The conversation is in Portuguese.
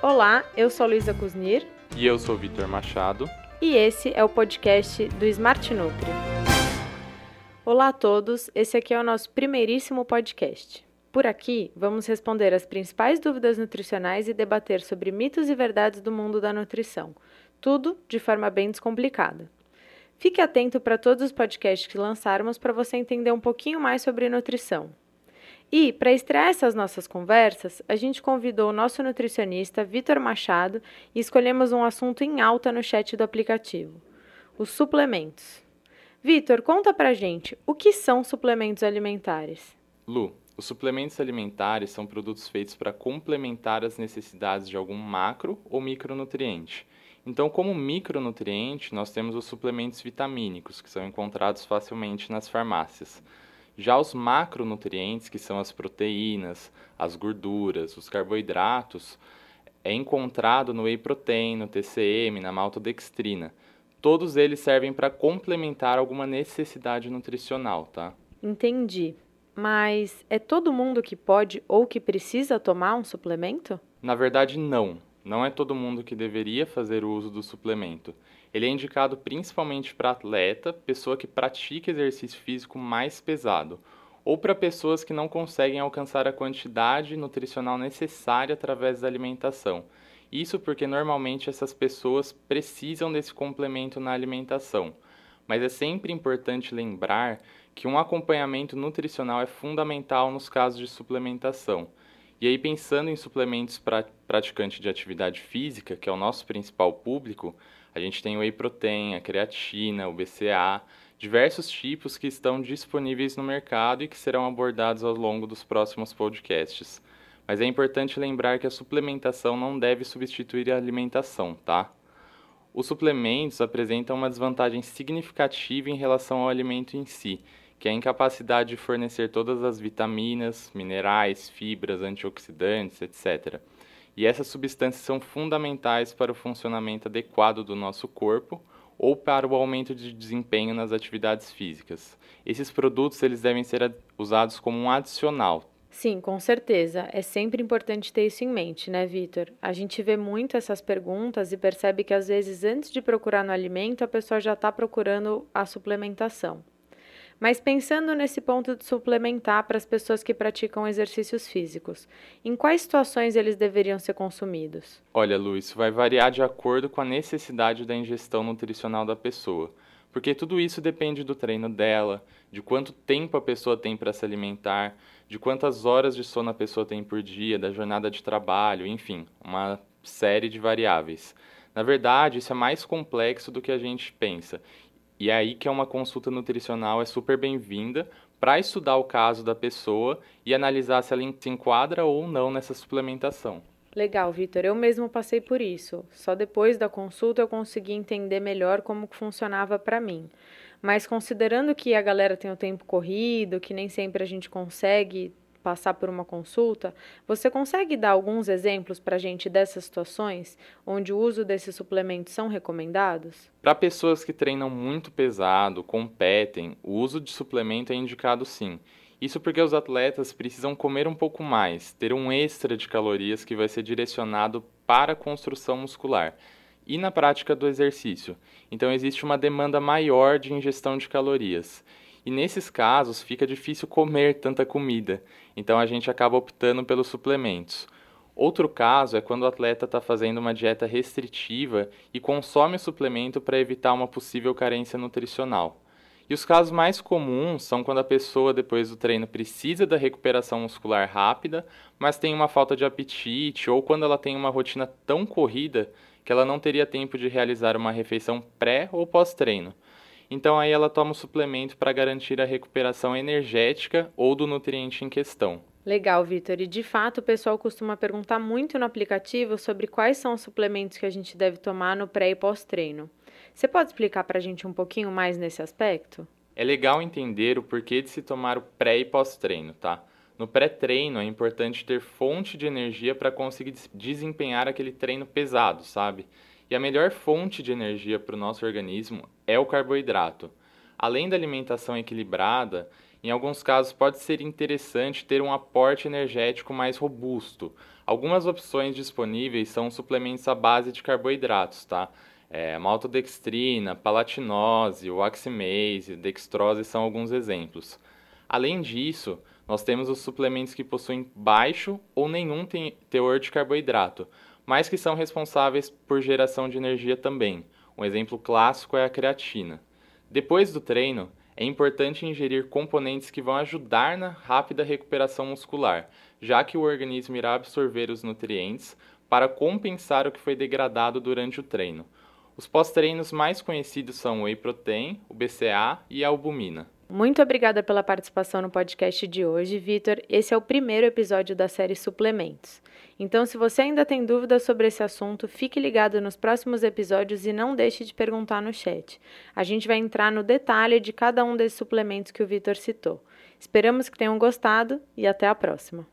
Olá, eu sou Luísa Kuznir. E eu sou Vitor Machado. E esse é o podcast do Smart Nutri. Olá a todos, esse aqui é o nosso primeiríssimo podcast. Por aqui, vamos responder as principais dúvidas nutricionais e debater sobre mitos e verdades do mundo da nutrição. Tudo de forma bem descomplicada. Fique atento para todos os podcasts que lançarmos para você entender um pouquinho mais sobre nutrição. E, para estrear essas nossas conversas, a gente convidou o nosso nutricionista, Vitor Machado, e escolhemos um assunto em alta no chat do aplicativo: os suplementos. Vitor, conta pra gente, o que são suplementos alimentares? Lu, os suplementos alimentares são produtos feitos para complementar as necessidades de algum macro ou micronutriente. Então, como micronutriente, nós temos os suplementos vitamínicos, que são encontrados facilmente nas farmácias. Já os macronutrientes, que são as proteínas, as gorduras, os carboidratos, é encontrado no whey protein, no TCM, na maltodextrina. Todos eles servem para complementar alguma necessidade nutricional, tá? Entendi. Mas é todo mundo que pode ou que precisa tomar um suplemento? Na verdade, não. Não é todo mundo que deveria fazer o uso do suplemento. Ele é indicado principalmente para atleta, pessoa que pratica exercício físico mais pesado, ou para pessoas que não conseguem alcançar a quantidade nutricional necessária através da alimentação. Isso porque normalmente essas pessoas precisam desse complemento na alimentação. Mas é sempre importante lembrar que um acompanhamento nutricional é fundamental nos casos de suplementação. E aí, pensando em suplementos para praticante de atividade física, que é o nosso principal público, a gente tem o whey protein, a creatina, o BCA, diversos tipos que estão disponíveis no mercado e que serão abordados ao longo dos próximos podcasts. Mas é importante lembrar que a suplementação não deve substituir a alimentação, tá? Os suplementos apresentam uma desvantagem significativa em relação ao alimento em si, que é a incapacidade de fornecer todas as vitaminas, minerais, fibras, antioxidantes, etc. E essas substâncias são fundamentais para o funcionamento adequado do nosso corpo ou para o aumento de desempenho nas atividades físicas. Esses produtos eles devem ser usados como um adicional. Sim, com certeza. É sempre importante ter isso em mente, né, Vitor? A gente vê muito essas perguntas e percebe que às vezes antes de procurar no alimento, a pessoa já está procurando a suplementação. Mas pensando nesse ponto de suplementar para as pessoas que praticam exercícios físicos, em quais situações eles deveriam ser consumidos? Olha, Lu, isso vai variar de acordo com a necessidade da ingestão nutricional da pessoa. Porque tudo isso depende do treino dela, de quanto tempo a pessoa tem para se alimentar, de quantas horas de sono a pessoa tem por dia, da jornada de trabalho, enfim, uma série de variáveis. Na verdade, isso é mais complexo do que a gente pensa e é aí que é uma consulta nutricional é super bem-vinda para estudar o caso da pessoa e analisar se ela se enquadra ou não nessa suplementação. Legal, Vitor. Eu mesmo passei por isso. Só depois da consulta eu consegui entender melhor como funcionava para mim. Mas considerando que a galera tem o tempo corrido, que nem sempre a gente consegue passar por uma consulta, você consegue dar alguns exemplos para a gente dessas situações onde o uso desses suplementos são recomendados? Para pessoas que treinam muito pesado, competem, o uso de suplemento é indicado sim. Isso porque os atletas precisam comer um pouco mais, ter um extra de calorias que vai ser direcionado para a construção muscular e na prática do exercício. Então existe uma demanda maior de ingestão de calorias. E nesses casos fica difícil comer tanta comida, então a gente acaba optando pelos suplementos. Outro caso é quando o atleta está fazendo uma dieta restritiva e consome o suplemento para evitar uma possível carência nutricional. E os casos mais comuns são quando a pessoa, depois do treino, precisa da recuperação muscular rápida, mas tem uma falta de apetite, ou quando ela tem uma rotina tão corrida que ela não teria tempo de realizar uma refeição pré ou pós-treino. Então aí ela toma o suplemento para garantir a recuperação energética ou do nutriente em questão. Legal, Vitor. E de fato, o pessoal costuma perguntar muito no aplicativo sobre quais são os suplementos que a gente deve tomar no pré e pós-treino. Você pode explicar para a gente um pouquinho mais nesse aspecto? É legal entender o porquê de se tomar o pré e pós-treino, tá? No pré-treino é importante ter fonte de energia para conseguir desempenhar aquele treino pesado, sabe? E a melhor fonte de energia para o nosso organismo é o carboidrato. Além da alimentação equilibrada, em alguns casos pode ser interessante ter um aporte energético mais robusto, Algumas opções disponíveis são suplementos à base de carboidratos, tá? É, maltodextrina, palatinose, oximase, dextrose são alguns exemplos. Além disso, nós temos os suplementos que possuem baixo ou nenhum teor de carboidrato, mas que são responsáveis por geração de energia também. Um exemplo clássico é a creatina. Depois do treino, é importante ingerir componentes que vão ajudar na rápida recuperação muscular, já que o organismo irá absorver os nutrientes para compensar o que foi degradado durante o treino. Os pós-treinos mais conhecidos são o whey protein, o BCA e a albumina. Muito obrigada pela participação no podcast de hoje, Vitor. Esse é o primeiro episódio da série Suplementos. Então, se você ainda tem dúvidas sobre esse assunto, fique ligado nos próximos episódios e não deixe de perguntar no chat. A gente vai entrar no detalhe de cada um desses suplementos que o Vitor citou. Esperamos que tenham gostado e até a próxima.